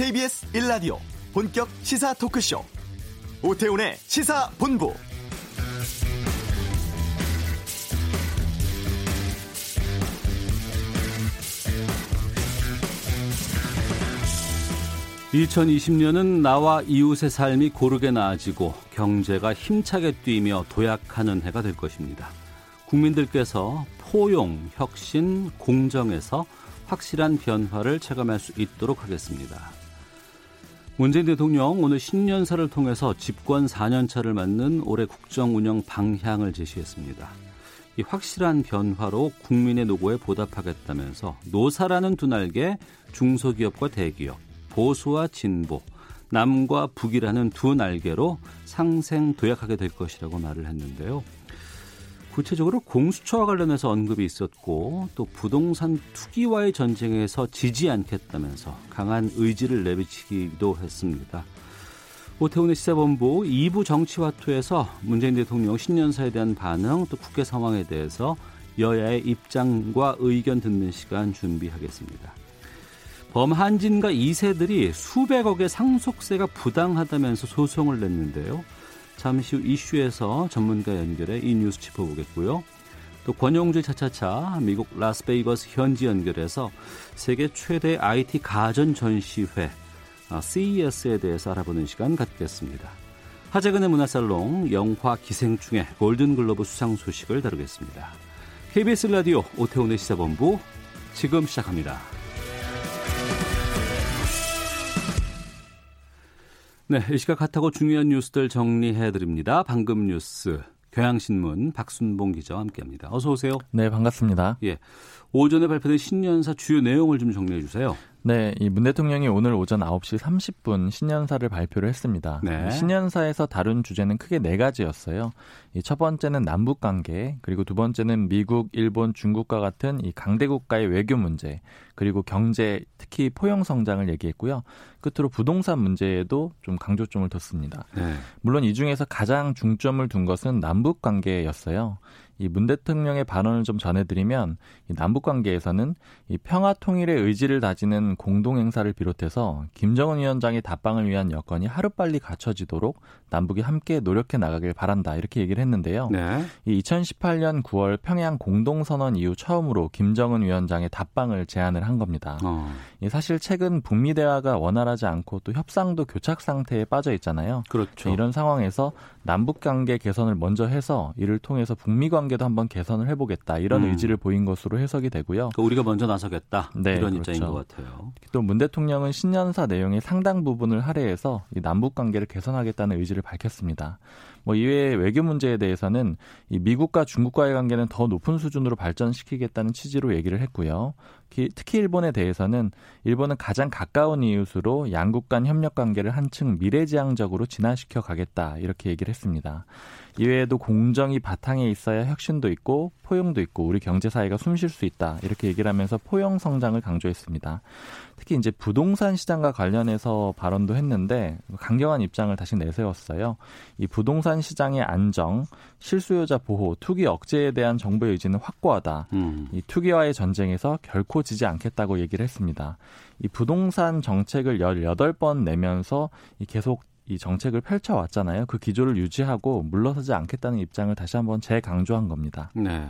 KBS 1라디오 본격 시사 토크쇼 오태훈의 시사본부 (2020년은) 나와 이웃의 삶이 고르게 나아지고 경제가 힘차게 뛰며 도약하는 해가 될 것입니다. 국민들께서 포용, 혁신, 공정에서 확실한 변화를 체감할 수 있도록 하겠습니다. 문재인 대통령 오늘 신년사를 통해서 집권 4년차를 맞는 올해 국정 운영 방향을 제시했습니다. 이 확실한 변화로 국민의 노고에 보답하겠다면서 노사라는 두 날개 중소기업과 대기업, 보수와 진보, 남과 북이라는 두 날개로 상생 도약하게 될 것이라고 말을 했는데요. 구체적으로 공수처와 관련해서 언급이 있었고 또 부동산 투기와의 전쟁에서 지지 않겠다면서 강한 의지를 내비치기도 했습니다. 오태훈의 시사본부 2부 정치화투에서 문재인 대통령 신년사에 대한 반응 또 국회 상황에 대해서 여야의 입장과 의견 듣는 시간 준비하겠습니다. 범한진과 2세들이 수백억의 상속세가 부당하다면서 소송을 냈는데요. 잠시 후 이슈에서 전문가 연결해 이 뉴스 짚어보겠고요. 또 권영주의 차차차 미국 라스베이거스 현지 연결해서 세계 최대 IT 가전 전시회 CES에 대해서 알아보는 시간 갖겠습니다. 하재근의 문화살롱 영화 기생충의 골든글로브 수상 소식을 다루겠습니다. KBS 라디오 오태훈의 시사본부 지금 시작합니다. 네, 이 시각 핫하고 중요한 뉴스들 정리해 드립니다. 방금 뉴스 경향신문 박순봉 기자와 함께합니다. 어서 오세요. 네, 반갑습니다. 예, 오전에 발표된 신년사 주요 내용을 좀 정리해 주세요. 네, 이 문 대통령이 오늘 오전 9시 30분 신년사를 발표를 했습니다. 네. 신년사에서 다룬 주제는 크게 네 가지였어요. 이 첫 번째는 남북 관계, 그리고 두 번째는 미국, 일본, 중국과 같은 이 강대 국가의 외교 문제, 그리고 경제, 특히 포용 성장을 얘기했고요. 끝으로 부동산 문제에도 좀 강조점을 뒀습니다. 네. 물론 이 중에서 가장 중점을 둔 것은 남북 관계였어요. 이 문 대통령의 발언을 좀 전해드리면 이 남북 관계에서는 이 평화 통일의 의지를 다지는 공동 행사를 비롯해서 김정은 위원장의 답방을 위한 여건이 하루빨리 갖춰지도록 남북이 함께 노력해 나가길 바란다 이렇게 얘기를 했는데요. 네. 이 2018년 9월 평양 공동 선언 이후 처음으로 김정은 위원장의 답방을 제안을 한 겁니다. 어. 사실 최근 북미 대화가 원활하지 않고 또 협상도 교착 상태에 빠져 있잖아요. 그렇죠. 이런 상황에서 남북 관계 개선을 먼저 해서 이를 통해서 북미 관계도 한번 개선을 해보겠다 이런 음. 의지를 보인 것으로 해석이 되고요. 그러니까 우리가 먼저 나서겠다 네, 이런 그렇죠. 입장인 것 같아요. 또 문 대통령은 신년사 내용의 상당 부분을 할애해서 이 남북 관계를 개선하겠다는 의지를 밝혔습니다. 뭐 이외에 외교 문제에 대해서는 이 미국과 중국과의 관계는 더 높은 수준으로 발전시키겠다는 취지로 얘기를 했고요. 특히 일본에 대해서는 일본은 가장 가까운 이웃으로 양국 간 협력 관계를 한층 미래지향적으로 진화시켜 가겠다 이렇게 얘기를 했습니다. 이외에도 공정이 바탕에 있어야 혁신도 있고 포용도 있고 우리 경제 사회가 숨 쉴 수 있다 이렇게 얘기를 하면서 포용 성장을 강조했습니다. 특히 이제 부동산 시장과 관련해서 발언도 했는데 강경한 입장을 다시 내세웠어요. 이 부동산 시장의 안정, 실수요자 보호, 투기 억제에 대한 정부의 의지는 확고하다. 음. 이 투기와의 전쟁에서 결코 지지 않겠다고 얘기를 했습니다. 이 부동산 정책을 18번 내면서 이 계속 이 정책을 펼쳐왔잖아요. 그 기조를 유지하고 물러서지 않겠다는 입장을 다시 한번 재강조한 겁니다. 네.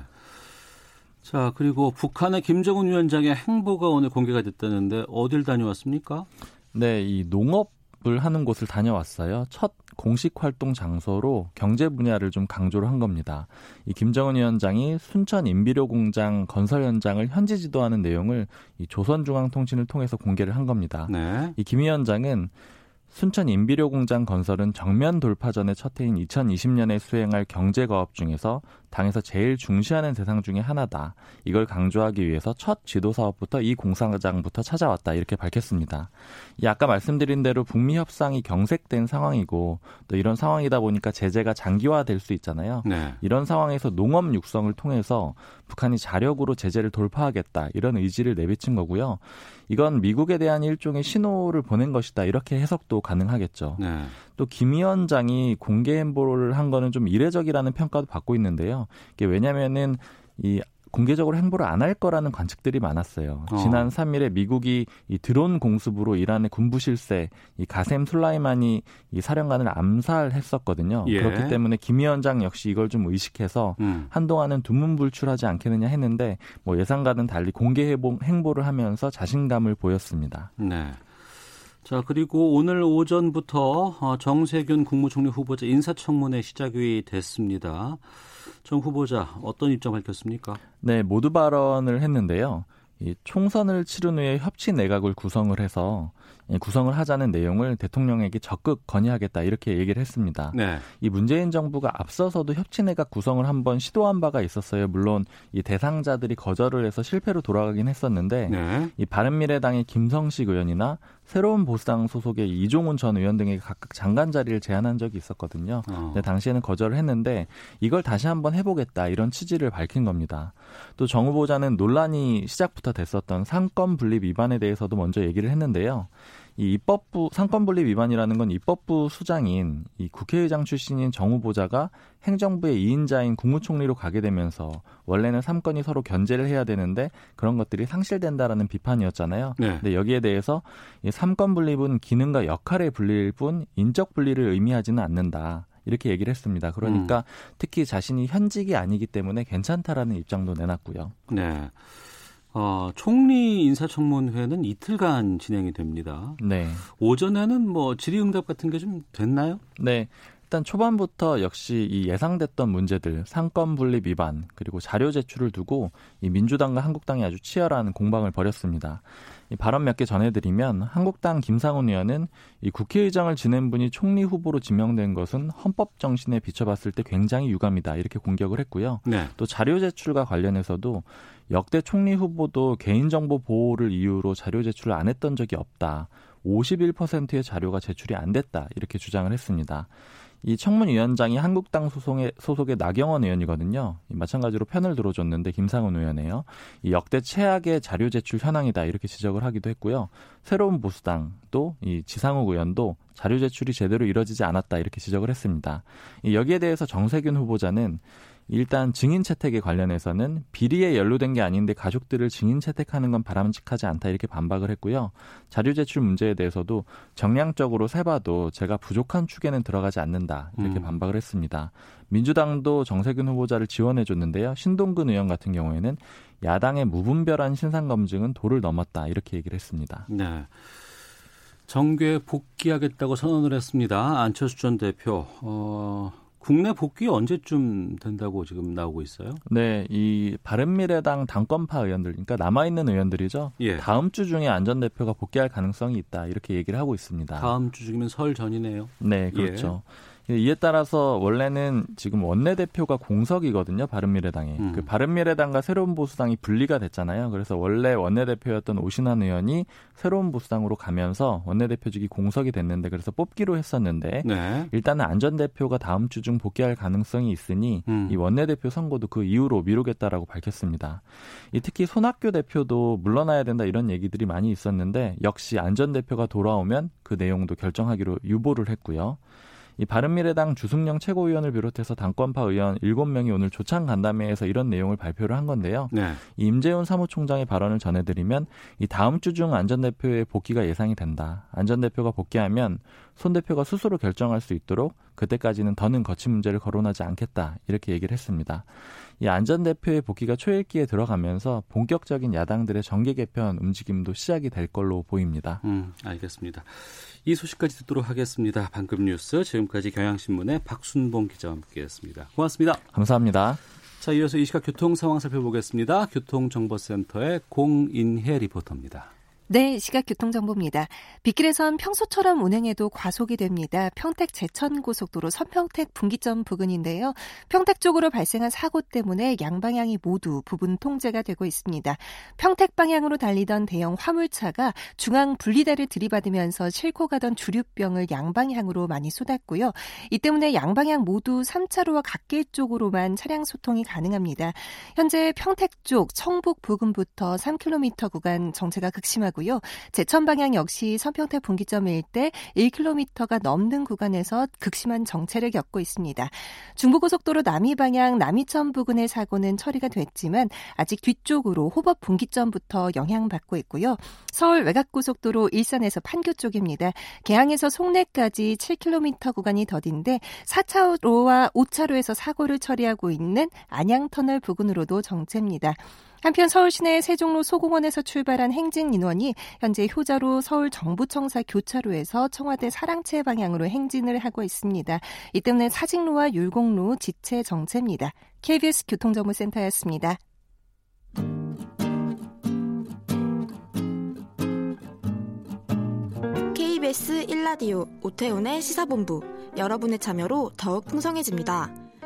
자, 그리고 북한의 김정은 위원장의 행보가 오늘 공개가 됐다는데 어딜 다녀왔습니까? 네, 이 농업 을 하는 곳을 다녀왔어요. 첫 공식 활동 장소로 경제 분야를 좀 강조를 한 겁니다. 이 김정은 위원장이 순천 인비료 공장 건설 현장을 현지 지도하는 내용을 이 조선중앙통신을 통해서 공개를 한 겁니다. 네. 이김 위원장은 순천 인비료 공장 건설은 정면 돌파 전의 첫 해인 2020년에 수행할 경제 거업 중에서 당에서 제일 중시하는 대상 중의 하나다. 이걸 강조하기 위해서 첫 지도 사업부터 이 공사장부터 찾아왔다. 이렇게 밝혔습니다. 이 아까 말씀드린 대로 북미 협상이 경색된 상황이고 또 이런 상황이다 보니까 제재가 장기화될 수 있잖아요. 네. 이런 상황에서 농업 육성을 통해서 북한이 자력으로 제재를 돌파하겠다. 이런 의지를 내비친 거고요. 이건 미국에 대한 일종의 신호를 보낸 것이다. 이렇게 해석도 가능하겠죠. 네. 또 김 위원장이 공개 행보를 한 거는 좀 이례적이라는 평가도 받고 있는데요. 이게 왜냐면은 이 공개적으로 행보를 안 할 거라는 관측들이 많았어요. 어. 지난 3일에 미국이 이 드론 공습으로 이란의 군부 실세 이 가셈 술라이만이 이 사령관을 암살했었거든요. 예. 그렇기 때문에 김 위원장 역시 이걸 좀 의식해서 음. 한동안은 두문불출하지 않겠느냐 했는데 뭐 예상과는 달리 공개 행보를 하면서 자신감을 보였습니다. 네. 자, 그리고 오늘 오전부터 어, 정세균 국무총리 후보자 인사청문회 시작이 됐습니다. 정 후보자 어떤 입장 밝혔습니까? 네, 모두 발언을 했는데요. 이 총선을 치른 후에 협치 내각을 구성을 해서 구성을 하자는 내용을 대통령에게 적극 건의하겠다 이렇게 얘기를 했습니다. 네. 이 문재인 정부가 앞서서도 협치 내각 구성을 한번 시도한 바가 있었어요. 물론 이 대상자들이 거절을 해서 실패로 돌아가긴 했었는데 네. 이 바른미래당의 김성식 의원이나 새로운 보수당 소속의 이종훈 전 의원 등에게 각각 장관 자리를 제안한 적이 있었거든요. 어. 근데 당시에는 거절을 했는데 이걸 다시 한번 해보겠다 이런 취지를 밝힌 겁니다. 또 정 후보자는 논란이 시작부터 됐었던 삼권 분립 위반에 대해서도 먼저 얘기를 했는데요. 이 입법부 삼권분립 위반이라는 건 입법부 수장인 이 국회의장 출신인 정 후보자가 행정부의 2인자인 국무총리로 가게 되면서 원래는 3건이 서로 견제를 해야 되는데 그런 것들이 상실된다라는 비판이었잖아요. 네. 근데 여기에 대해서 이 3건 분립은 기능과 역할의 분리일 뿐 인적 분리를 의미하지는 않는다. 이렇게 얘기를 했습니다. 그러니까 음. 특히 자신이 현직이 아니기 때문에 괜찮다라는 입장도 내놨고요. 네. 어, 총리 인사청문회는 이틀간 진행이 됩니다. 네. 오전에는 뭐 질의응답 같은 게 좀 됐나요? 네. 일단 초반부터 역시 이 예상됐던 문제들, 삼권 분립 위반, 그리고 자료 제출을 두고 이 민주당과 한국당이 아주 치열한 공방을 벌였습니다. 이 발언 몇 개 전해드리면 한국당 김상훈 의원은 이 국회의장을 지낸 분이 총리 후보로 지명된 것은 헌법 정신에 비춰봤을 때 굉장히 유감이다 이렇게 공격을 했고요. 네. 또 자료 제출과 관련해서도 역대 총리 후보도 개인정보 보호를 이유로 자료 제출을 안 했던 적이 없다. 51%의 자료가 제출이 안 됐다. 이렇게 주장을 했습니다. 이 청문위원장이 한국당 소속의, 소속의 나경원 의원이거든요. 마찬가지로 편을 들어줬는데 김상훈 의원이에요. 이 역대 최악의 자료 제출 현황이다 이렇게 지적을 하기도 했고요. 새로운 보수당 또이 지상욱 의원도 자료 제출이 제대로 이뤄지지 않았다 이렇게 지적을 했습니다. 이 여기에 대해서 정세균 후보자는 일단 증인 채택에 관련해서는 비리에 연루된 게 아닌데 가족들을 증인 채택하는 건 바람직하지 않다 이렇게 반박을 했고요. 자료 제출 문제에 대해서도 정량적으로 세봐도 제가 부족한 축에는 들어가지 않는다 이렇게 음. 반박을 했습니다. 민주당도 정세균 후보자를 지원해 줬는데요. 신동근 의원 같은 경우에는 야당의 무분별한 신상 검증은 도를 넘었다 이렇게 얘기를 했습니다. 네. 정계 복귀하겠다고 선언을 했습니다. 안철수 전 대표. 어, 국내 복귀 언제쯤 된다고 지금 나오고 있어요? 네, 이 바른미래당 당권파 의원들, 그러니까 남아 있는 의원들이죠. 예. 다음 주 중에 안전 대표가 복귀할 가능성이 있다 이렇게 얘기를 하고 있습니다. 다음 주 중이면 설 전이네요. 네, 그렇죠. 예. 예, 이에 따라서 원래는 지금 원내대표가 공석이거든요. 바른미래당에. 음. 그 바른미래당과 새로운 보수당이 분리가 됐잖아요. 그래서 원래 원내대표였던 오신환 의원이 새로운 보수당으로 가면서 원내대표직이 공석이 됐는데 그래서 뽑기로 했었는데 네. 일단은 안전대표가 다음 주 중 복귀할 가능성이 있으니 음. 이 원내대표 선거도 그 이후로 미루겠다라고 밝혔습니다. 이 특히 손학규 대표도 물러나야 된다 이런 얘기들이 많이 있었는데 역시 안전대표가 돌아오면 그 내용도 결정하기로 유보를 했고요. 이 바른미래당 주승영 최고위원을 비롯해서 당권파 의원 7명이 오늘 조창 간담회에서 이런 내용을 발표를 한 건데요. 네. 이 임재훈 사무총장의 발언을 전해드리면 이 다음 주 중 안 전 대표의 복귀가 예상이 된다. 안 전 대표가 복귀하면 손 대표가 스스로 결정할 수 있도록 그때까지는 더는 거친 문제를 거론하지 않겠다. 이렇게 얘기를 했습니다. 이 안전 대표의 복귀가 초읽기에 들어가면서 본격적인 야당들의 정계 개편 움직임도 시작이 될 걸로 보입니다. 음, 알겠습니다. 이 소식까지 듣도록 하겠습니다. 방금 뉴스 지금까지 경향신문의 박순봉 기자와 함께했습니다. 고맙습니다. 감사합니다. 자, 이어서 이 시각 교통 상황 살펴보겠습니다. 교통정보센터의 공인혜 리포터입니다. 네, 시각 교통정보입니다. 빗길에선 평소처럼 운행해도 과속이 됩니다. 평택 제천고속도로 선평택 분기점 부근인데요. 평택 쪽으로 발생한 사고 때문에 양방향이 모두 부분 통제가 되고 있습니다. 평택 방향으로 달리던 대형 화물차가 중앙 분리대를 들이받으면서 싣고 가던 주류병을 양방향으로 많이 쏟았고요. 이 때문에 양방향 모두 3차로와 갓길 쪽으로만 차량 소통이 가능합니다. 현재 평택 쪽 청북 부근부터 3km 구간 정체가 극심하고 있고요. 제천 방향 역시 선평택 분기점 일대 1km가 넘는 구간에서 극심한 정체를 겪고 있습니다. 중부고속도로 남이 방향 남이천 부근의 사고는 처리가 됐지만 아직 뒤쪽으로 호법 분기점부터 영향받고 있고요. 서울 외곽고속도로 일산에서 판교 쪽입니다. 개항에서 송내까지 7km 구간이 더딘데 4차로와 5차로에서 사고를 처리하고 있는 안양터널 부근으로도 정체입니다. 한편 서울 시내 세종로 소공원에서 출발한 행진 인원이 현재 효자로 서울 정부청사 교차로에서 청와대 사랑채 방향으로 행진을 하고 있습니다. 이 때문에 사직로와 율곡로 지체 정체입니다. KBS 교통정보센터였습니다. KBS 1라디오 오태훈의 시사본부 여러분의 참여로 더욱 풍성해집니다.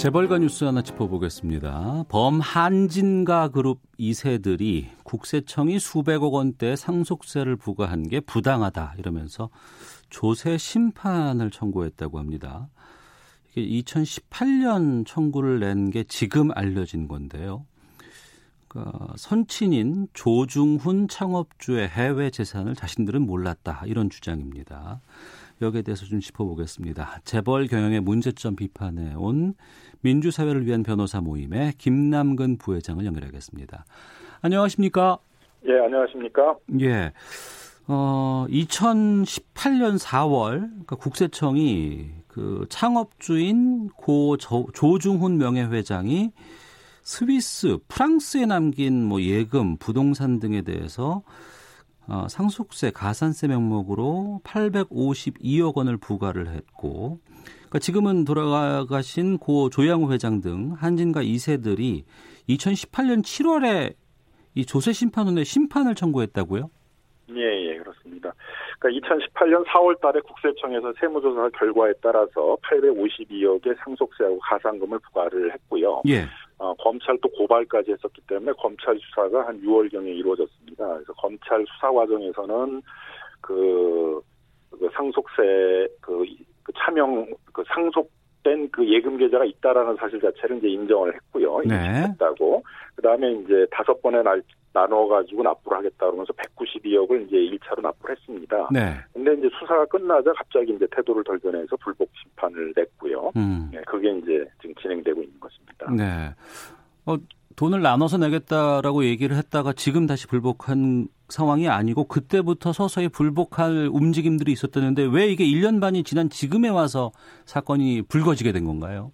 재벌가 뉴스 하나 짚어보겠습니다. 범한진가 그룹 2세들이 국세청이 수백억 원대 상속세를 부과한 게 부당하다 이러면서 조세 심판을 청구했다고 합니다. 이게 2018년 청구를 낸 게 지금 알려진 건데요. 그러니까 선친인 조중훈 창업주의 해외 재산을 자신들은 몰랐다 이런 주장입니다. 여기에 대해서 좀 짚어보겠습니다. 재벌 경영의 문제점 비판해 온 민주사회를 위한 변호사 모임의 김남근 부회장을 연결하겠습니다. 안녕하십니까? 예, 안녕하십니까? 예. 어, 2018년 4월 그러니까 국세청이 그 창업주인 고 조, 조중훈 명예회장이 스위스, 프랑스에 남긴 뭐 예금, 부동산 등에 대해서 어, 상속세, 가산세 명목으로 852억 원을 부과를 했고, 그러니까 지금은 돌아가신 고 조양호 회장 등 한진과 2세들이 2018년 7월에 이 조세 심판원에 심판을 청구했다고요? 예, 예, 그렇습니다. 그러니까 2018년 4월 달에 국세청에서 세무조사 결과에 따라서 852억의 상속세하고 가산금을 부과를 했고요. 예. 어, 검찰도 고발까지 했었기 때문에 검찰 수사가 한 6월경에 이루어졌습니다. 그래서 검찰 수사 과정에서는 그, 그 상속세 그, 그 차명 그 상속 된그 예금 계좌가 있다라는 사실 자체를 이제 인정을 했고요. 네. 인정했다고. 그다음에 이제 다섯 번에 날 나눠 가지고 납부를 하겠다 그러면서 192억을 이제 1차로 납부를 했습니다. 네. 근데 이제 수사가 끝나자 갑자기 이제 태도를 덜변해서 불복 심판을 냈고요. 음. 네, 그게 이제 지금 진행되고 있는 것입니다. 네. 어, 돈을 나눠서 내겠다라고 얘기를 했다가 지금 다시 불복한 상황이 아니고 그때부터 서서히 불복할 움직임들이 있었다는데 왜 이게 1년 반이 지난 지금에 와서 사건이 불거지게 된 건가요?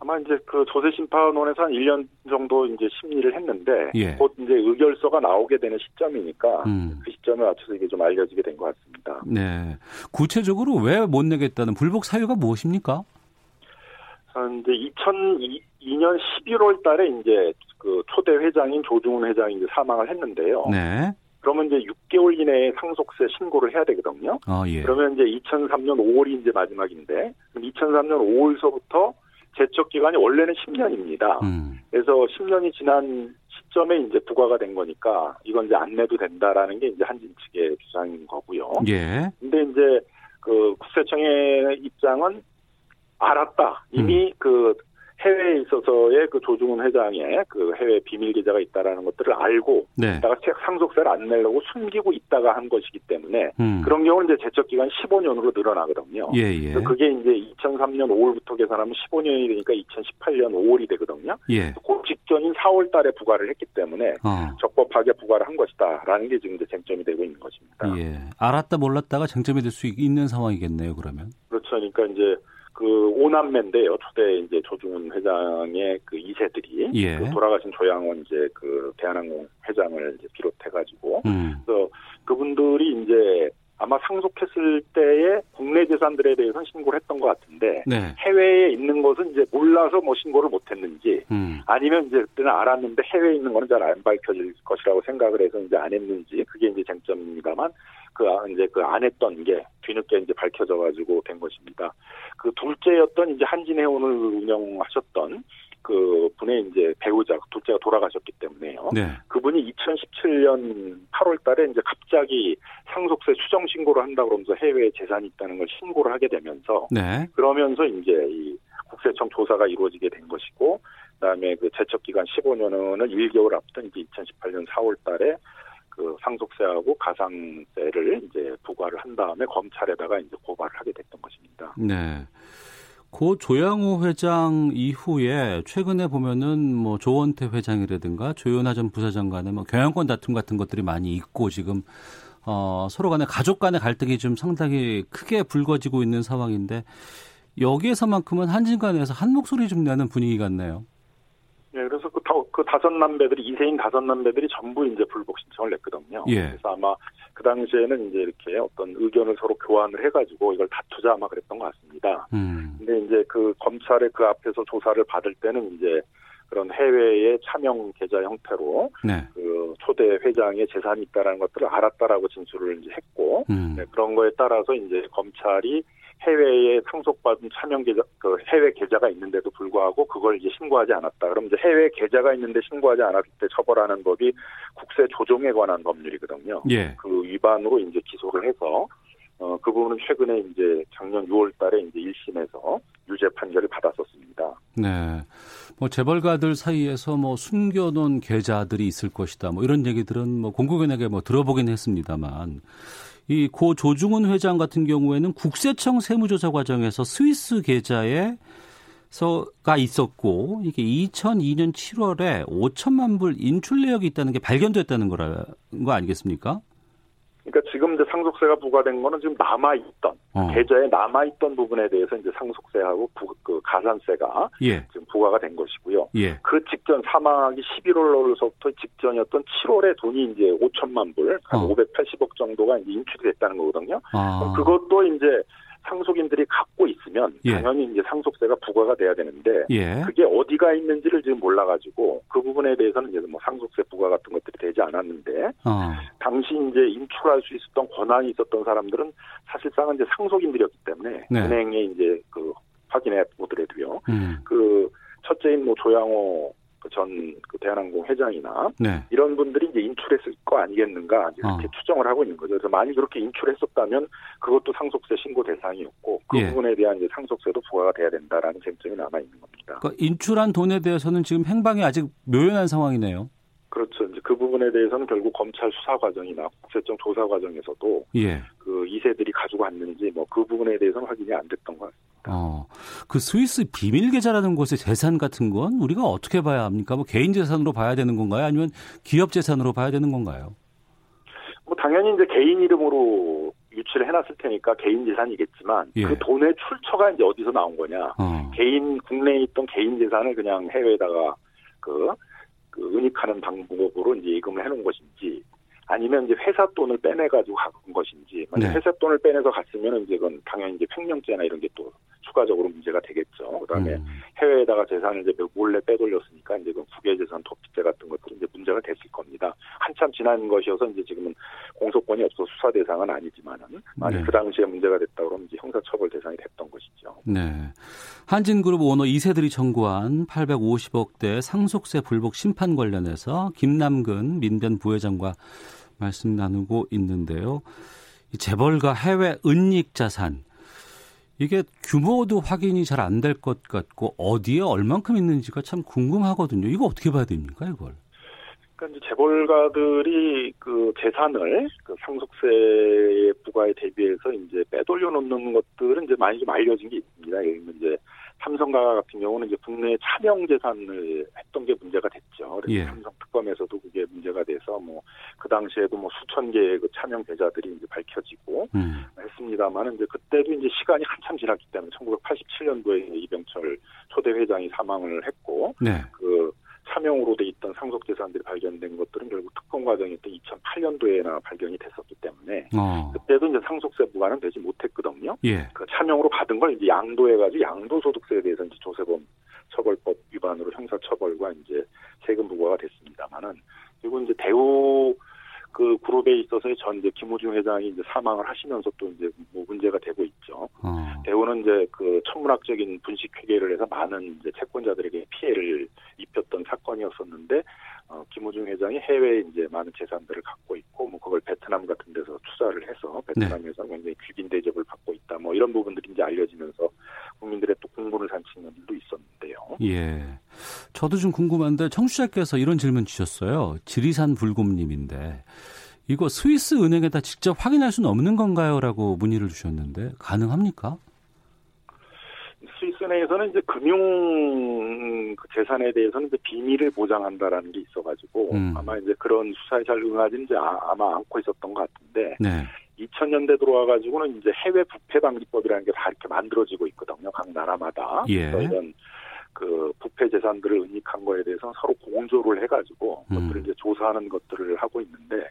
아마 이제 그 조세 심판원에서 한 1년 정도 이제 심리를 했는데 예. 곧 이제 의결서가 나오게 되는 시점이니까 음. 그 시점에 맞춰서 이게 좀 알려지게 된 것 같습니다. 네. 구체적으로 왜 못 내겠다는 불복 사유가 무엇입니까? 어, 이제 2002년 11월 달에 이제 그 초대 회장인 조중훈 회장이 이제 사망을 했는데요. 네. 그러면 이제 6개월 이내에 상속세 신고를 해야 되거든요. 아, 예. 그러면 이제 2003년 5월이 이제 마지막인데, 그럼 2003년 5월서부터 제척 기간이 원래는 10년입니다. 음. 그래서 10년이 지난 시점에 이제 부과가 된 거니까 이건 이제 안 내도 된다라는 게 이제 한진 측의 주장인 거고요. 예. 근데 이제 그 국세청의 입장은 알았다. 이미 그 해외에 있어서의 그 조중훈 회장의 그 해외 비밀 계좌가 있다라는 것들을 알고 네. 있다가 상속세를 안 내려고 숨기고 있다가 한 것이기 때문에 음. 그런 경우는 이제 제척 기간 15년으로 늘어나거든요. 예, 예. 그게 이제 2003년 5월부터 계산하면 15년이 되니까 2018년 5월이 되거든요. 예. 그 직전인 4월 달에 부과를 했기 때문에 어. 적법하게 부과를 한 것이다라는 게 지금 이제 쟁점이 되고 있는 것입니다. 예. 알았다 몰랐다가 쟁점이 될 수 있는 상황이겠네요, 그러면. 그렇죠. 그러니까 이제 그 오남매인데요. 초대 이제 조중훈 회장의 그 2세들이 예. 그 돌아가신 조양원 이제 그 대한항공 회장을 이제 비롯해가지고 음. 그래서 그분들이 이제 아마 상속했을 때에 국내 재산들에 대해서는 신고를 했던 것 같은데 네. 해외에 있는 것은 이제 몰라서 뭐 신고를 못했는지 음. 아니면 이제 그때는 알았는데 해외에 있는 거는 잘 안 밝혀질 것이라고 생각을 해서 이제 안 했는지 그게 이제 쟁점입니다만 그 아- 이제 그 안 했던 게 뒤늦게 이제 밝혀져 가지고 된 것입니다. 그 둘째였던 이제 한진해운을 운영하셨던 그 분의 이제 배우자 둘째가 돌아가셨기 때문에요. 네. 그분이 2017년 8월 달에 이제 갑자기 상속세 수정 신고를 한다 그러면서 해외에 재산이 있다는 걸 신고를 하게 되면서 네. 그러면서 이제 이 국세청 조사가 이루어지게 된 것이고 그다음에 그 제척 기간 15년은 1개월 앞둔 이제 2018년 4월 달에 그 상속세하고 가상세를 이제 부과를 한 다음에 검찰에다가 이제 고발을 하게 됐던 것입니다. 네. 고 조양호 회장 이후에 최근에 보면은 뭐 조원태 회장이라든가 조현하 전 부사장 간의 뭐 경영권 다툼 같은 것들이 많이 있고 지금 어 서로 간의 가족 간의 갈등이 좀 상당히 크게 불거지고 있는 상황인데 여기에서만큼은 한진 간에서 한 목소리 좀 내는 분위기 같네요. 네, 그래서 그, 다, 그 다섯 남배들이 이세인 다섯 남배들이 전부 이제 불복 신청을 냈거든요. 예. 그래서 아마 그 당시에는 이제 이렇게 어떤 의견을 서로 교환을 해가지고 이걸 다투자 아마 그랬던 것 같습니다. 음. 근데 이제 그 검찰의 그 앞에서 조사를 받을 때는 이제 그런 해외의 차명 계좌 형태로 네. 그 초대 회장의 재산이 있다라는 것들을 알았다라고 진술을 이제 했고 음. 네, 그런 거에 따라서 이제 검찰이 해외에 상속받은 차명 계좌, 그 해외 계좌가 있는데도 불구하고 그걸 이제 신고하지 않았다. 그럼 이제 해외 계좌가 있는데 신고하지 않았을 때 처벌하는 법이 국세 조정에 관한 법률이거든요. 예. 그 위반으로 이제 기소를 해서 어, 그 부분은 최근에 이제 작년 6월 달에 이제 1심에서 유죄 판결을 받았었습니다. 네. 뭐 재벌가들 사이에서 뭐 숨겨놓은 계좌들이 있을 것이다. 뭐 이런 얘기들은 뭐 공공연하게 뭐 들어보긴 했습니다만 이 고 조중훈 회장 같은 경우에는 국세청 세무조사 과정에서 스위스 계좌에 서가 있었고 이게 2002년 7월에 5천만 불 인출 내역이 있다는 게 발견됐다는 거라 거 아니겠습니까? 그러니까 지금 이제 상속세가 부과된 거는 지금 남아 있던 어. 계좌에 남아 있던 부분에 대해서 이제 상속세하고 부, 그 가산세가 예. 지금 부과가 된 것이고요. 예. 그 직전 사망하기 11월로부터 직전이었던 7월에 돈이 이제 5천만 불, 한 어. 580억 정도가 인출이 됐다는 거거든요. 아. 그것도 이제 상속인들이 갖고 있으면 예. 당연히 이제 상속세가 부과가 돼야 되는데 예. 그게 어디가 있는지를 지금 몰라가지고 그 부분에 대해서는 이제 뭐 상속세 부과 같은 것들이 되지 않았는데 어. 당시 이제 인출할 수 있었던 권한이 있었던 사람들은 사실상은 이제 상속인들이었기 때문에 네. 은행에 이제 그 확인해 보더라도요. 음. 그 첫째인 뭐 조양호 전그 대한항공 회장이나 네. 이런 분들이 이제 인출했을 거 아니겠는가 이렇게 어. 추정을 하고 있는 거죠. 그래서 만약 그렇게 인출했었다면 그것도 상속세 신고 대상이었고 그 예. 부분에 대한 이제 상속세도 부과가 돼야 된다라는 쟁점이 남아 있는 겁니다. 그러니까 인출한 돈에 대해서는 지금 행방이 아직 묘연한 상황이네요. 그렇죠. 이제 그 부분에 대해서는 결국 검찰 수사 과정이나 국세청 조사 과정에서도 예. 그 이세들이 가지고 왔는지 뭐 그 부분에 대해서는 확인이 안 됐던 것 같습니다. 어, 그 스위스 비밀 계좌라는 곳의 재산 같은 건 우리가 어떻게 봐야 합니까? 뭐 개인 재산으로 봐야 되는 건가요? 아니면 기업 재산으로 봐야 되는 건가요? 뭐 당연히 이제 개인 이름으로 유치를 해놨을 테니까 개인 재산이겠지만 예. 그 돈의 출처가 이제 어디서 나온 거냐? 어. 개인 국내에 있던 개인 재산을 그냥 해외에다가 그, 그 은닉하는 방법으로 이제 예금을 해놓은 것인지 아니면 이제 회사 돈을 빼내가지고 갖은 것인지 만약 네. 회사 돈을 빼내서 갔으면 이제 그건 당연히 이제 횡령죄나 이런 게 또 추가적으로 문제가 되겠죠. 그다음에 음. 해외에다가 재산을 이제 몰래 빼돌렸으니까 이제 그 국외재산 도피죄 같은 것들은 이제 문제가 됐을 겁니다. 한참 지난 것이어서 이제 지금은 공소권이 없어 수사 대상은 아니지만은 만약 네. 그 당시에 문제가 됐다 그러면 이제 형사처벌 대상이 됐던 것이죠. 네. 한진그룹 오너 이세들이 청구한 850억대 상속세 불복 심판 관련해서 김남근 민변 부회장과 말씀 나누고 있는데요. 이 재벌가 해외 은닉 자산 이게 규모도 확인이 잘 안 될 것 같고 어디에 얼만큼 있는지가 참 궁금하거든요. 이거 어떻게 봐야 됩니까, 이걸? 그러니까 이제 재벌가들이 그 재산을 그 상속세 부과에 대비해서 이제 빼돌려 놓는 것들은 이제 많이 좀 알려진 게 있습니다. 예를 들면 이제 삼성가 같은 경우는 이제 국내 차명 재산을 했던 게 문제가 됐죠. 그래서 예. 삼성 특검에서도 그게 문제가 돼서 뭐 그 당시에도 뭐 수천 개의 그 차명 계좌들이 이제 밝혀지고 음. 했습니다만은 이제 그때도 이제 시간이 한참 지났기 때문에 1987년도에 이병철 초대 회장이 사망을 했고 네. 그 차명으로 돼 있던 상속 재산들이 발견된 것들은 결국 특검 과정이었던 2008년도에나 발견이 됐었기 때문에 어. 그때도 이제 상속세 부과는 되지 못했거든요. 예. 그 차명으로 받은 걸 이제 양도해가지고 양도소득세에 대해서 이제 조세범 처벌법 위반으로 형사처벌과 이제 세금 부과가 됐습니다만은 그리고 이제 대우 그 그룹에 있어서의 전 이제 김우중 회장이 이제 사망을 하시면서 또 이제 뭐 문제가 되고 있죠. 어. 대우는 이제 그 천문학적인 분식 회계를 해서 많은 이제 채권자들에게 피해를 입혔던 사건이었었는데 어, 김우중 회장이 해외에 이제 많은 재산들을 갖고 있고 뭐 그걸 베트남 같은 데서 투자를 해서 베트남에서 네. 굉장히 귀빈 대접을 받고 있다. 뭐 이런 부분들이 이제 알려지면서 국민들의 또 공분을 산치는 일도 있었는데요. 예. 저도 좀 궁금한데 청취자께서 이런 질문 주셨어요. 지리산 불곰님인데 이거 스위스 은행에다 직접 확인할 수는 없는 건가요?라고 문의를 주셨는데 가능합니까? 스위스 은행에서는 이제 금융 그 재산에 대해서는 이제 비밀을 보장한다라는 게 있어가지고 음. 아마 이제 그런 수사에 잘 응하지 이제 아, 마 않고 있었던 것 같은데 네. 2000년대 들어와가지고는 이제 해외 부패 방지법이라는 게 다 이렇게 만들어지고 있거든요. 각 나라마다. 예. 그래서 이런 그 부패 재산들을 은닉한 거에 대해서 서로 공조를 해가지고 음. 그것들을 이제 조사하는 것들을 하고 있는데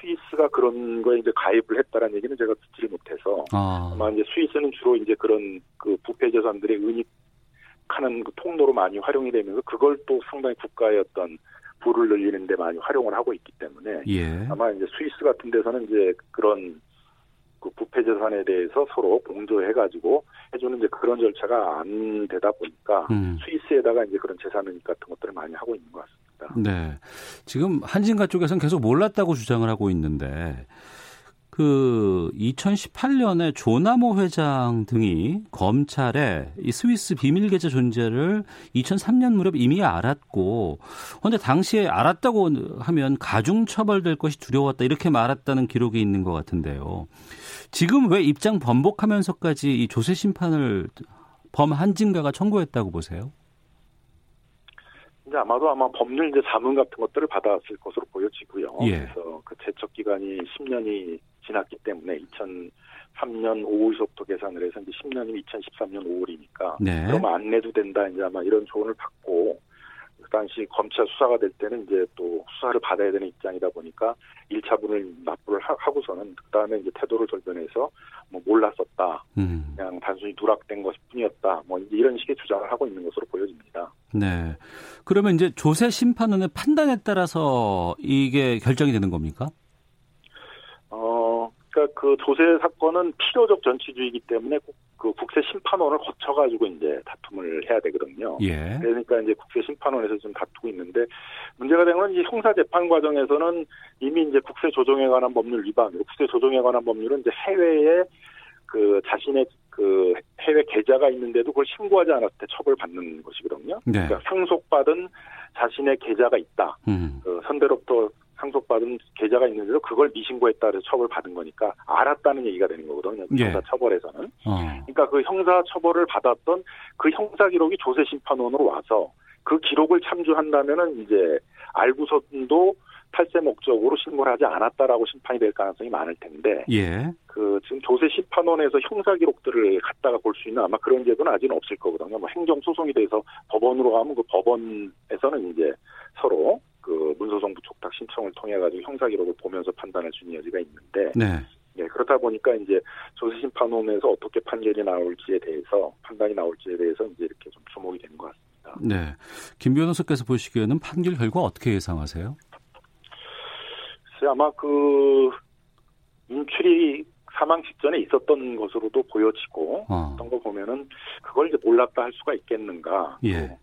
스위스가 그런 거에 이제 가입을 했다라는 얘기는 제가 듣지를 못해서 아. 마 이제 스위스는 주로 이제 그런 그 부패 재산들의 은닉하는 그 통로로 많이 활용이 되면서 그걸 또 상당히 국가의 어떤 부를 늘리는 데 많이 활용을 하고 있기 때문에 예. 아마 이제 스위스 같은 데서는 이제 그런 그 부패 재산에 대해서 서로 공조해 가지고 해주는 이제 그런 절차가 안 되다 보니까 음. 스위스에다가 이제 그런 재산 은닉 같은 것들을 많이 하고 있는 것 같습니다. 네. 지금 한진가 쪽에서는 계속 몰랐다고 주장을 하고 있는데 그 2018년에 조나모 회장 등이 검찰에 이 스위스 비밀 계좌 존재를 2003년 무렵 이미 알았고 근데 당시에 알았다고 하면 가중 처벌될 것이 두려웠다 이렇게 말했다는 기록이 있는 것 같은데요. 지금 왜 입장 번복하면서까지 이 조세 심판을 범 한진가가 청구했다고 보세요? 이제 아마도 아마 법률 이제 자문 같은 것들을 받았을 것으로 보여지고요. 예. 그래서 그 제척 기간이 10년이 지났기 때문에 2003년 5월서부터 계산을 해서 이제 10년이면 2013년 5월이니까 네. 그러면 안 내도 된다 이제 아마 이런 조언을 받고 그 당시 검찰 수사가 될 때는 이제 또 수사를 받아야 되는 입장이다 보니까 1차분을 납부를 하고서는 그 다음에 이제 태도를 돌변해서 뭐 몰랐었다. 음. 그냥 단순히 누락된 것일 뿐이었다. 뭐 이런 식의 주장을 하고 있는 것으로 보여집니다. 네. 그러면 이제 조세 심판원의 판단에 따라서 이게 결정이 되는 겁니까? 어, 그러니까 그 조세 사건은 필요적 전치주의이기 때문에 그 국세 심판원을 거쳐가지고 이제 다툼을 해야 되거든요. 예. 그러니까 이제 국세 심판원에서 좀 다투고 있는데 문제가 된건 이제 형사 재판 과정에서는 이미 이제 국세 조정에 관한 법률 위반, 국세 조정에 관한 법률은 이제 해외에 그 자신의 그 해외 계좌가 있는데도 그걸 신고하지 않았을 때 처벌받는 것이거든요. 네. 그러니까 상속받은 자신의 계좌가 있다. 음. 그 선대로부터 상속받은 계좌가 있는데도 그걸 미신고했다 해서 처벌받은 거니까 알았다는 얘기가 되는 거거든요. 예. 형사 처벌에서는. 어. 그러니까 그 형사 처벌을 받았던 그 형사 기록이 조세 심판원으로 와서 그 기록을 참조한다면은 이제 알고서도 탈세 목적으로 신고를 하지 않았다라고 심판이 될 가능성이 많을 텐데 예. 그 지금 조세 심판원에서 형사 기록들을 갖다가 볼 수 있는 아마 그런 제도는 아직은 없을 거거든요. 뭐 행정 소송이 돼서 법원으로 가면 그 법원에서는 이제 서로 그 문서정부 촉탁 신청을 통해 가지고 형사 기록을 보면서 판단할 수 있는 여지가 있는데 네. 예, 그렇다 보니까 이제 조세심판원에서 어떻게 판결이 나올지에 대해서 판단이 나올지에 대해서 이제 이렇게 좀 주목이 되는 것 같습니다. 네, 김 변호사께서 보시기에는 판결 결과 어떻게 예상하세요? 글쎄 아마 그 인출이 사망 직전에 있었던 것으로도 보여지고 어. 어떤 거 보면은 그걸 이제 몰랐다 할 수가 있겠는가? 예.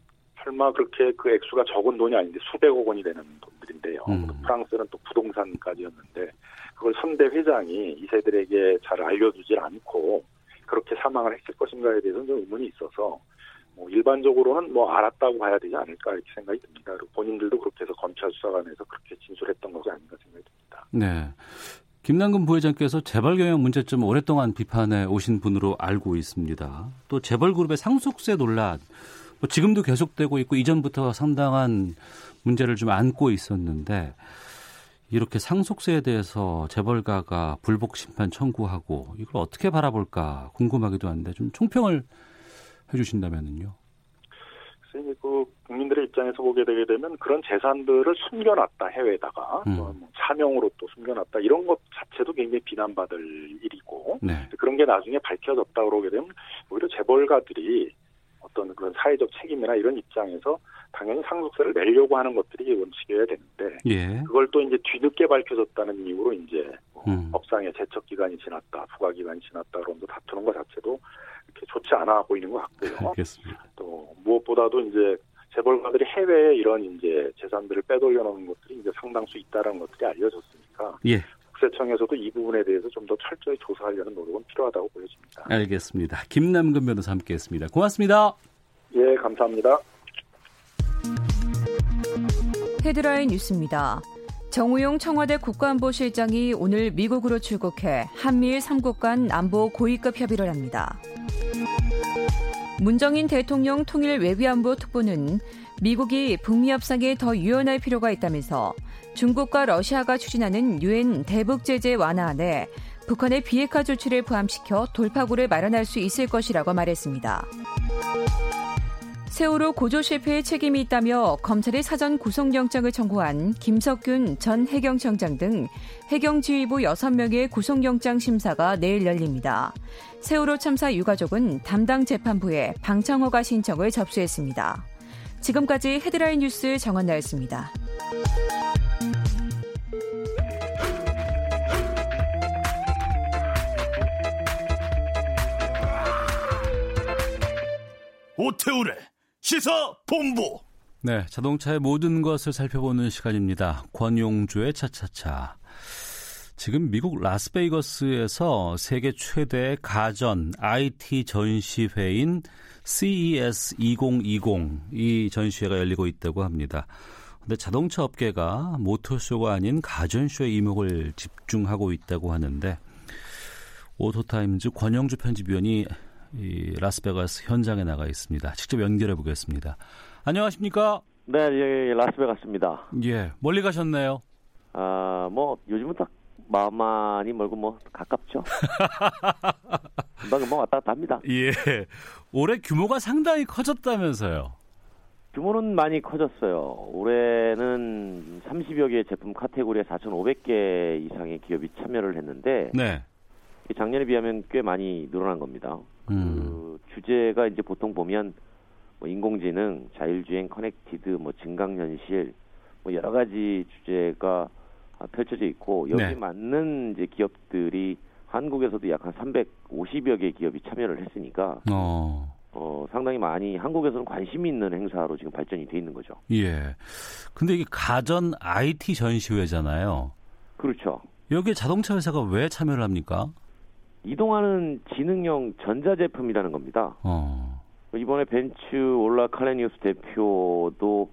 설마 그렇게 그 액수가 적은 돈이 아닌데 수백억 원이 되는 돈들인데요. 음. 프랑스는 또 부동산까지였는데 그걸 선대 회장이 이세들에게 잘 알려주질 않고 그렇게 사망을 했을 것인가에 대해서는 좀 의문이 있어서 뭐 일반적으로는 뭐 알았다고 봐야 되지 않을까 이렇게 생각이 듭니다. 본인들도 그렇게 해서 검찰 수사관에서 그렇게 진술했던 것이 아닌가 생각이 듭니다. 네. 김남근 부회장께서 재벌 경영 문제점 오랫동안 비판해 오신 분으로 알고 있습니다. 또 재벌 그룹의 상속세 논란 뭐 지금도 계속되고 있고 이전부터 상당한 문제를 좀 안고 있었는데 이렇게 상속세에 대해서 재벌가가 불복 심판 청구하고 이걸 어떻게 바라볼까 궁금하기도 한데 좀 총평을 해주신다면은요. 그래서 그 국민들의 입장에서 보게 되게 되면 그런 재산들을 숨겨놨다 해외에다가 음. 뭐 차명으로 또 숨겨놨다 이런 것 자체도 굉장히 비난받을 일이고 네. 그런 게 나중에 밝혀졌다 그러게 되면 오히려 재벌가들이 어떤 그런 사회적 책임이나 이런 입장에서 당연히 상속세를 내려고 하는 것들이 원칙이어야 되는데 예. 그걸 또 이제 뒤늦게 밝혀졌다는 이유로 이제 뭐 음. 법상의 제척 기간이 지났다, 부과 기간이 지났다 그러면서 다투는 것 자체도 이렇게 좋지 않아 보이는 것 같고요. 알겠습니다. 또 무엇보다도 이제 재벌가들이 해외에 이런 이제 재산들을 빼돌려 놓은 것들이 이제 상당수 있다는 것들이 알려졌으니까 예. 국세청에서도 이 부분에 대해서 좀 더 철저히 조사하려는 노력은 필요하다고 보여집니다. 알겠습니다. 김남근 변호사 함께했습니다. 고맙습니다. 예, 감사합니다. 헤드라인 뉴스입니다. 정우용 청와대 국가안보실장이 오늘 미국으로 출국해 한미일 3국 간 안보 고위급 협의를 합니다. 문정인 대통령 통일 외교안보 특보는 미국이 북미 협상에 더 유연할 필요가 있다면서 중국과 러시아가 추진하는 유엔 대북 제재 완화안에 북한의 비핵화 조치를 포함시켜 돌파구를 마련할 수 있을 것이라고 말했습니다. 세월호 고조 실패에 책임이 있다며 검찰이 사전 구속영장을 청구한 김석균 전 해경청장 등 해경지휘부 6명의 구속영장 심사가 내일 열립니다. 세월호 참사 유가족은 담당 재판부에 방창호가 신청을 접수했습니다. 지금까지 헤드라인 뉴스 정한나였습니다. 오태우래 시사 본부. 네, 자동차의 모든 것을 살펴보는 시간입니다. 권용주의 차차차. 지금 미국 라스베이거스에서 세계 최대 가전 IT 전시회인 CES 2020 이 전시회가 열리고 있다고 합니다. 근데 자동차 업계가 모터쇼가 아닌 가전쇼에 이목을 집중하고 있다고 하는데 오토타임즈 권영주 편집위원이 이 라스베가스 현장에 나가 있습니다. 직접 연결해 보겠습니다. 안녕하십니까? 네, 예, 라스베가스입니다. 예, 멀리 가셨네요. 아, 뭐 요즘은 딱 마음만이 멀고 뭐 가깝죠. 금방 금방 왔다 갔다 합니다. 예, 올해 규모가 상당히 커졌다면서요. 규모는 많이 커졌어요. 올해는 30여 개의 제품 카테고리에 4,500개 이상의 기업이 참여를 했는데 네. 작년에 비하면 꽤 많이 늘어난 겁니다. 음. 그 주제가 이제 보통 보면 뭐 인공지능, 자율주행, connected, 뭐 증강현실, 뭐 여러 가지 주제가 펼쳐져 있고 여기 네. 맞는 이제 기업들이 한국에서도 약 한 350여 개 기업이 참여를 했으니까 어, 어, 상당히 많이 한국에서는 관심 있는 행사로 지금 발전이 돼 있는 거죠. 예. 근데 이게 가전 IT 전시회잖아요. 그렇죠. 여기에 자동차 회사가 왜 참여를 합니까? 이동하는 지능형 전자제품이라는 겁니다. 어, 이번에 벤츠 올라 칼레니우스 대표도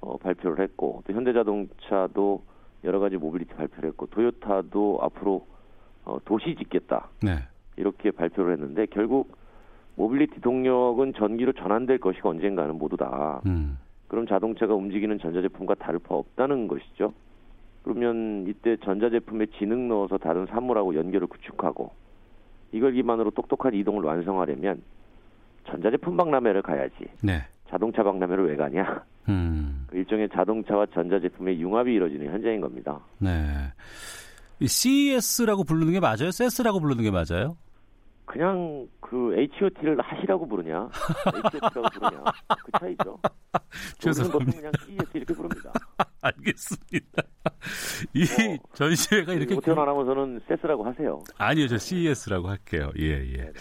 어, 발표를 했고 또 현대자동차도 여러 가지 모빌리티 발표를 했고 토요타도 앞으로 어, 도시 짓겠다 네. 이렇게 발표를 했는데 결국 모빌리티 동력은 전기로 전환될 것이고 언젠가는 모두 다 음, 그럼 자동차가 움직이는 전자제품과 다를 바 없다는 것이죠. 그러면 이때 전자제품에 지능 넣어서 다른 사물하고 연결을 구축하고 이걸 기반으로 똑똑한 이동을 완성하려면 전자제품 박람회를 가야지 네. 자동차 박람회를 왜 가냐? 음, 그 일종의 자동차와 전자제품의 융합이 이루어지는 현장인 겁니다. 네. 이 CES라고 부르는 게 맞아요? CES라고 부르는 게 맞아요? 그냥 그 H.O.T를 하시라고 부르냐, H.O.T라고 부르냐 그 차이죠. 죄송합니다. 그냥 CES 이렇게 부릅니다. 알겠습니다. 이 어, 전시회가 이렇게 오태원 아나운서는 세스라고 하세요. 아니요, 저 CES라고 할게요. 예, 예.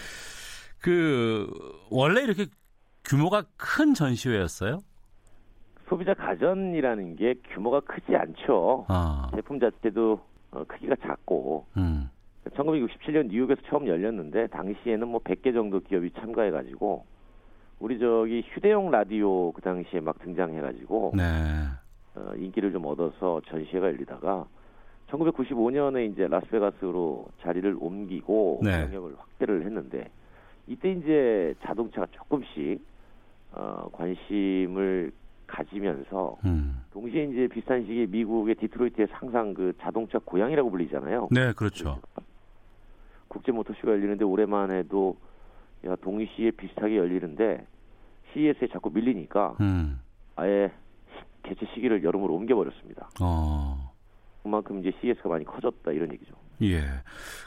그 원래 이렇게 규모가 큰 전시회였어요? 소비자 가전이라는 게 규모가 크지 않죠. 아, 제품 자체도 어, 크기가 작고 음, 1967년 뉴욕에서 처음 열렸는데 당시에는 뭐 100개 정도 기업이 참가해 가지고 우리 저기 휴대용 라디오 그 당시에 막 등장해 가지고 네, 어, 인기를 좀 얻어서 전시회가 열리다가 1995년에 이제 라스베가스로 자리를 옮기고 네. 영역을 확대를 했는데 이때 이제 자동차가 조금씩 어, 관심을 가지면서 음, 동시에 이제 비슷한 시기에 미국의 디트로이트에서 항상 그 자동차 고향이라고 불리잖아요. 네, 그렇죠. 국제 모터쇼가 열리는데 올해만 해도 야 동시에 비슷하게 열리는데 CES에 자꾸 밀리니까 음, 아예 개최 시기를 여름으로 옮겨버렸습니다. 어, 그만큼 이제 CES가 많이 커졌다 이런 얘기죠. 예.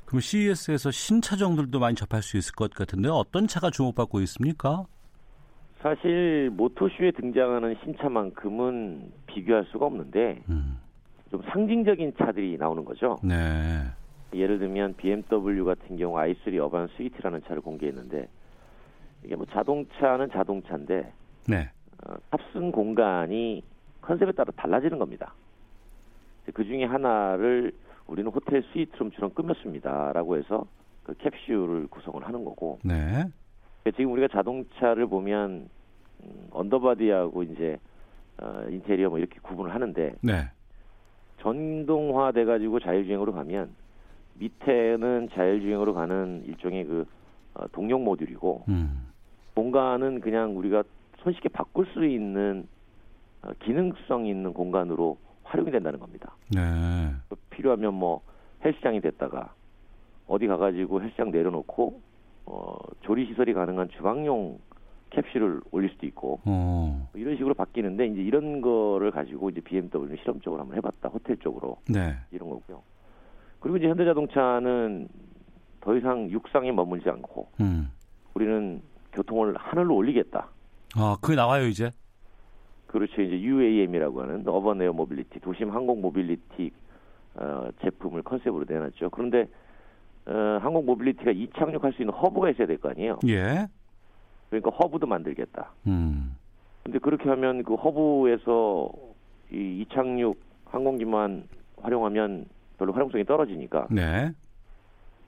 그럼 CES에서 신차종들도 많이 접할 수 있을 것 같은데 어떤 차가 주목받고 있습니까? 사실 모토쇼에 등장하는 신차만큼은 비교할 수가 없는데 음. 좀 상징적인 차들이 나오는 거죠. 네. 예를 들면 BMW 같은 경우 i3 Urban Suite라는 차를 공개했는데 이게 뭐 자동차는 자동차인데 네. 어, 탑승 공간이 컨셉에 따라 달라지는 겁니다. 그 중에 하나를 우리는 호텔 스위트룸처럼 꾸몄습니다라고 해서 그 캡슐을 구성을 하는 거고 네. 지금 우리가 자동차를 보면 음, underbody하고 이제 어, 인테리어 뭐 이렇게 구분을 하는데 네. 전동화 돼 가지고 자율주행으로 가면 밑에는 자율주행으로 가는 일종의 그 어, 동력 모듈이고 음. 공간은 그냥 우리가 손쉽게 바꿀 수 있는 어, 기능성 있는 공간으로 활용이 된다는 겁니다. 네. 필요하면 뭐 헬스장이 됐다가 어디 가가지고 헬스장 내려놓고 어, 조리 시설이 가능한 주방용 캡슐을 올릴 수도 있고 어. 뭐 이런 식으로 바뀌는데 이제 이런 거를 가지고 이제 BMW 실험적으로 한번 해봤다 호텔 쪽으로 네. 이런 거고요. 그리고 이제 현대자동차는 더 이상 육상에 머물지 않고 음. 우리는 교통을 하늘로 올리겠다. 아, 그게 나와요, 이제? 그렇죠. 이제 UAM이라고 하는 urban air mobility, 도심 항공 모빌리티 어, 제품을 컨셉으로 내놨죠. 그런데 어, 항공 모빌리티가 이착륙할 수 있는 허브가 있어야 될 거 아니에요. 예. 그러니까 허브도 만들겠다. 음. 근데 그렇게 하면 그 허브에서 이 이착륙 항공기만 활용하면 별로 활용성이 떨어지니까 네.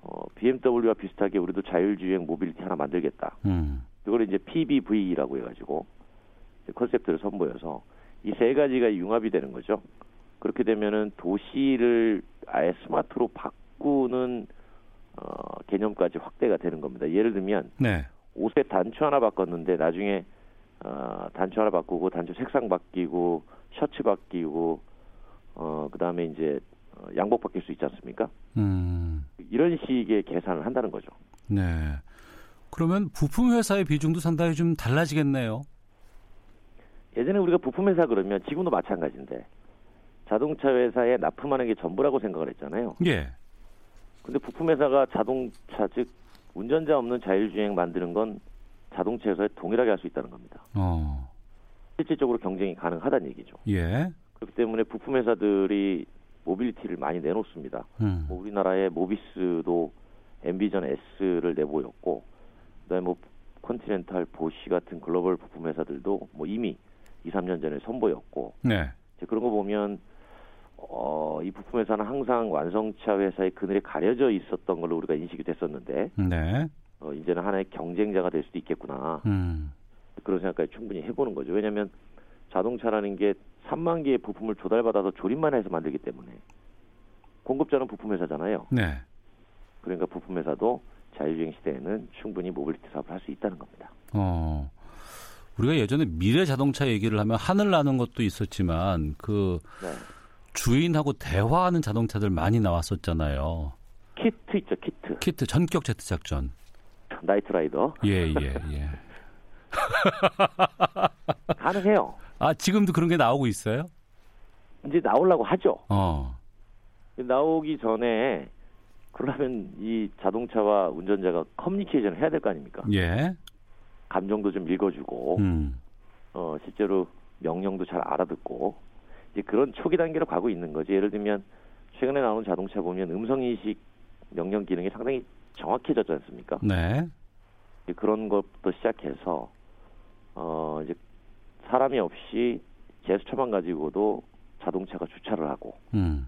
어, BMW와 비슷하게 우리도 자율주행 모빌리티 하나 만들겠다. 음. 그걸 이제 PBV라고 해가지고 컨셉트를 선보여서 이 세 가지가 융합이 되는 거죠. 그렇게 되면은 도시를 아예 스마트로 바꾸는 어, 개념까지 확대가 되는 겁니다. 예를 들면 네. 옷에 단추 하나 바꿨는데 나중에 어, 단추 하나 바꾸고 단추 색상 바뀌고 셔츠 바뀌고 어, 그다음에 이제 어, 양복 바뀔 수 있지 않습니까? 음. 이런 식의 계산을 한다는 거죠. 네. 그러면 부품 회사의 비중도 상당히 좀 달라지겠네요. 예전에 우리가 부품 회사 그러면 지금도 마찬가지인데 자동차 회사에 납품하는 게 전부라고 생각을 했잖아요. 예. 근데 부품 회사가 자동차 즉 운전자 없는 자율주행 만드는 건 자동차 회사에 동일하게 할 수 있다는 겁니다. 어. 실질적으로 경쟁이 가능하다는 얘기죠. 예. 그렇기 때문에 부품 회사들이 모빌리티를 많이 내놓습니다. 음. 뭐 우리나라의 모비스도 엠비전 S를 내보였고, 그다음에 뭐 컨티넨탈, 보쉬 같은 글로벌 부품 회사들도 뭐 이미 2, 3년 전에 선보였고, 네. 이제 그런 거 보면 어, 이 부품 회사는 항상 완성차 회사의 그늘에 가려져 있었던 걸로 우리가 인식이 됐었는데, 네. 어, 이제는 하나의 경쟁자가 될 수도 있겠구나. 음. 그런 생각까지 충분히 해보는 거죠. 왜냐하면 자동차라는 게 3만 개의 부품을 조달받아서 조립만 해서 만들기 때문에 공급자는 부품 회사잖아요. 네. 그러니까 부품 회사도 자율주행 시대에는 충분히 모빌리티 사업을 할 수 있다는 겁니다. 어. 우리가 예전에 미래 자동차 얘기를 하면 하늘 나는 것도 있었지만 그 네. 주인하고 대화하는 자동차들 많이 나왔었잖아요. 키트 있죠, 키트. 키트 전격 Z 작전. 나이트라이더. 예, 예, 예. 가능해요. 아, 지금도 그런 게 나오고 있어요? 이제 나오려고 하죠. 어. 나오기 전에 그러면 이 자동차와 운전자가 커뮤니케이션을 해야 될 거 아닙니까? 예. 감정도 좀 읽어주고, 음. 어, 실제로 명령도 잘 알아듣고, 이제 그런 초기 단계로 가고 있는 거지. 예를 들면, 최근에 나오는 자동차 보면 음성 인식 명령 기능이 상당히 정확해졌지 않습니까? 네. 이제 그런 것부터 시작해서, 어, 이제 사람이 없이 제스처만 가지고도 자동차가 주차를 하고, 음.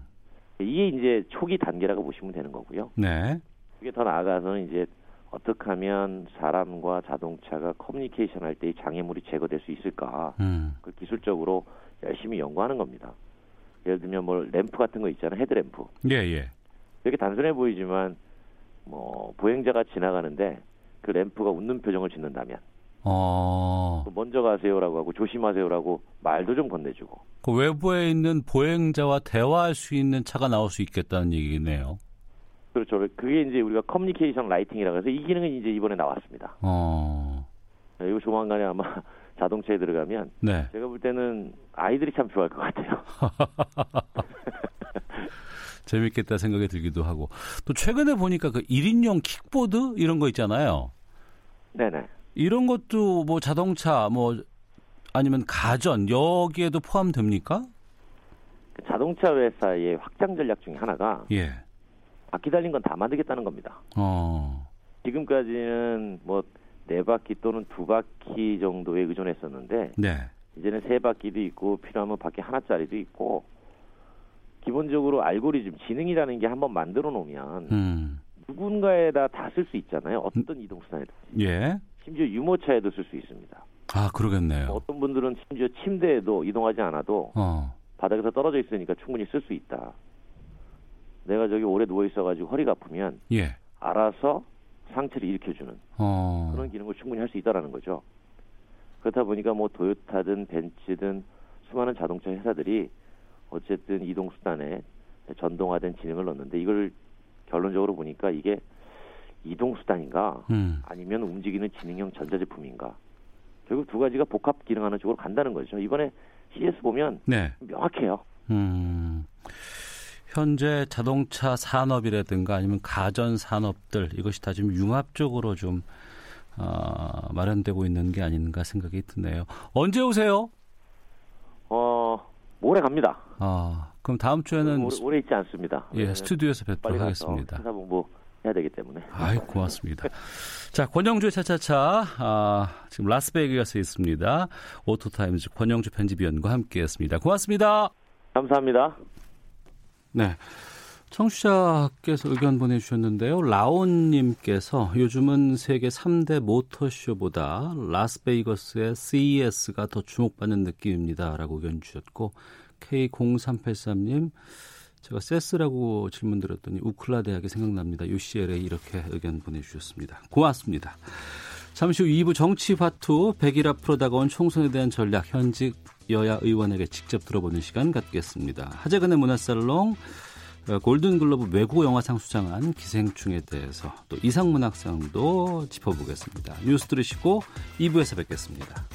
이게 이제 초기 단계라고 보시면 되는 거고요. 네. 그게 더 나아가서는 이제 어떻게 하면 사람과 자동차가 커뮤니케이션 할 때 이 장애물이 제거될 수 있을까? 음. 그 기술적으로 열심히 연구하는 겁니다. 예를 들면 뭐 램프 같은 거 있잖아요. 헤드램프. 예, 예. 되게 단순해 보이지만 뭐 보행자가 지나가는데 그 램프가 웃는 표정을 짓는다면 어. 또 먼저 가세요라고 하고 조심하세요라고 말도 좀 건네주고 그 외부에 있는 보행자와 대화할 수 있는 차가 나올 수 있겠다는 얘기네요. 그렇죠. 그게 이제 우리가 커뮤니케이션 라이팅이라고 해서 이 기능은 이제 이번에 나왔습니다. 어. 네, 이거 조만간에 아마 자동차에 들어가면 네. 제가 볼 때는 아이들이 참 좋아할 것 같아요. 재밌겠다 생각이 들기도 하고 또 최근에 보니까 그 1인용 킥보드 이런 거 있잖아요. 네네. 이런 것도 뭐 자동차 뭐 아니면 가전 여기에도 포함됩니까? 자동차 회사의 확장 전략 중에 하나가 예. 바퀴 달린 건 다 만들겠다는 겁니다. 어. 지금까지는 뭐 네 바퀴 또는 두 바퀴 정도에 의존했었는데 네. 이제는 세 바퀴도 있고 필요하면 바퀴 하나짜리도 있고 기본적으로 알고리즘 지능이라는 게 한번 만들어 놓으면 음. 누군가에다 다 쓸 수 있잖아요. 어떤 이동 수단에다. 예. 심지어 유모차에도 쓸 수 있습니다. 아, 그러겠네요. 어떤 분들은 심지어 침대에도 이동하지 않아도 어. 바닥에서 떨어져 있으니까 충분히 쓸 수 있다. 내가 저기 오래 누워 있어가지고 허리가 아프면 예. 알아서 상체를 일으켜주는 어. 그런 기능을 충분히 할 수 있다라는 거죠. 그렇다 보니까 뭐 도요타든 벤츠든 수많은 자동차 회사들이 어쨌든 이동 수단에 전동화된 지능을 넣는데 이걸 결론적으로 보니까 이게 이동 수단인가 음. 아니면 움직이는 지능형 전자제품인가 결국 두 가지가 복합 기능하는 쪽으로 간다는 거죠. 이번에 CS 보면 네. 명확해요. 음. 현재 자동차 산업이라든가 아니면 가전 산업들 이것이 다 지금 융합적으로 좀 어, 마련되고 있는 게 아닌가 생각이 드네요. 언제 오세요? 어 모레 갑니다. 아, 그럼 다음 주에는 오래, 오래 있지 않습니다. 예, 스튜디오에서 뵙도록 하겠습니다. 회사 공부 해야 되기 때문에. 아이, 고맙습니다. 자, 권용주의 차차차, 아, 지금 라스베이거스에 있습니다. 오토타임즈 권용주 편집위원과 함께 했습니다. 고맙습니다. 감사합니다. 네. 청취자께서 의견 보내주셨는데요. 라온님께서 요즘은 세계 3대 모터쇼보다 라스베이거스의 CES가 더 주목받는 느낌입니다. 라고 의견 주셨고, K0383님, 제가 세스라고 질문 드렸더니 우클라 대학이 생각납니다. UCLA 이렇게 의견 보내주셨습니다. 고맙습니다. 잠시 후 2부 정치 화투 100일 앞으로 다가온 총선에 대한 전략 현직 여야 의원에게 직접 들어보는 시간 갖겠습니다. 하재근의 문화살롱 골든글로브 외국 영화상 수상한 기생충에 대해서 또 이상문학상도 짚어보겠습니다. 뉴스 들으시고 2부에서 뵙겠습니다.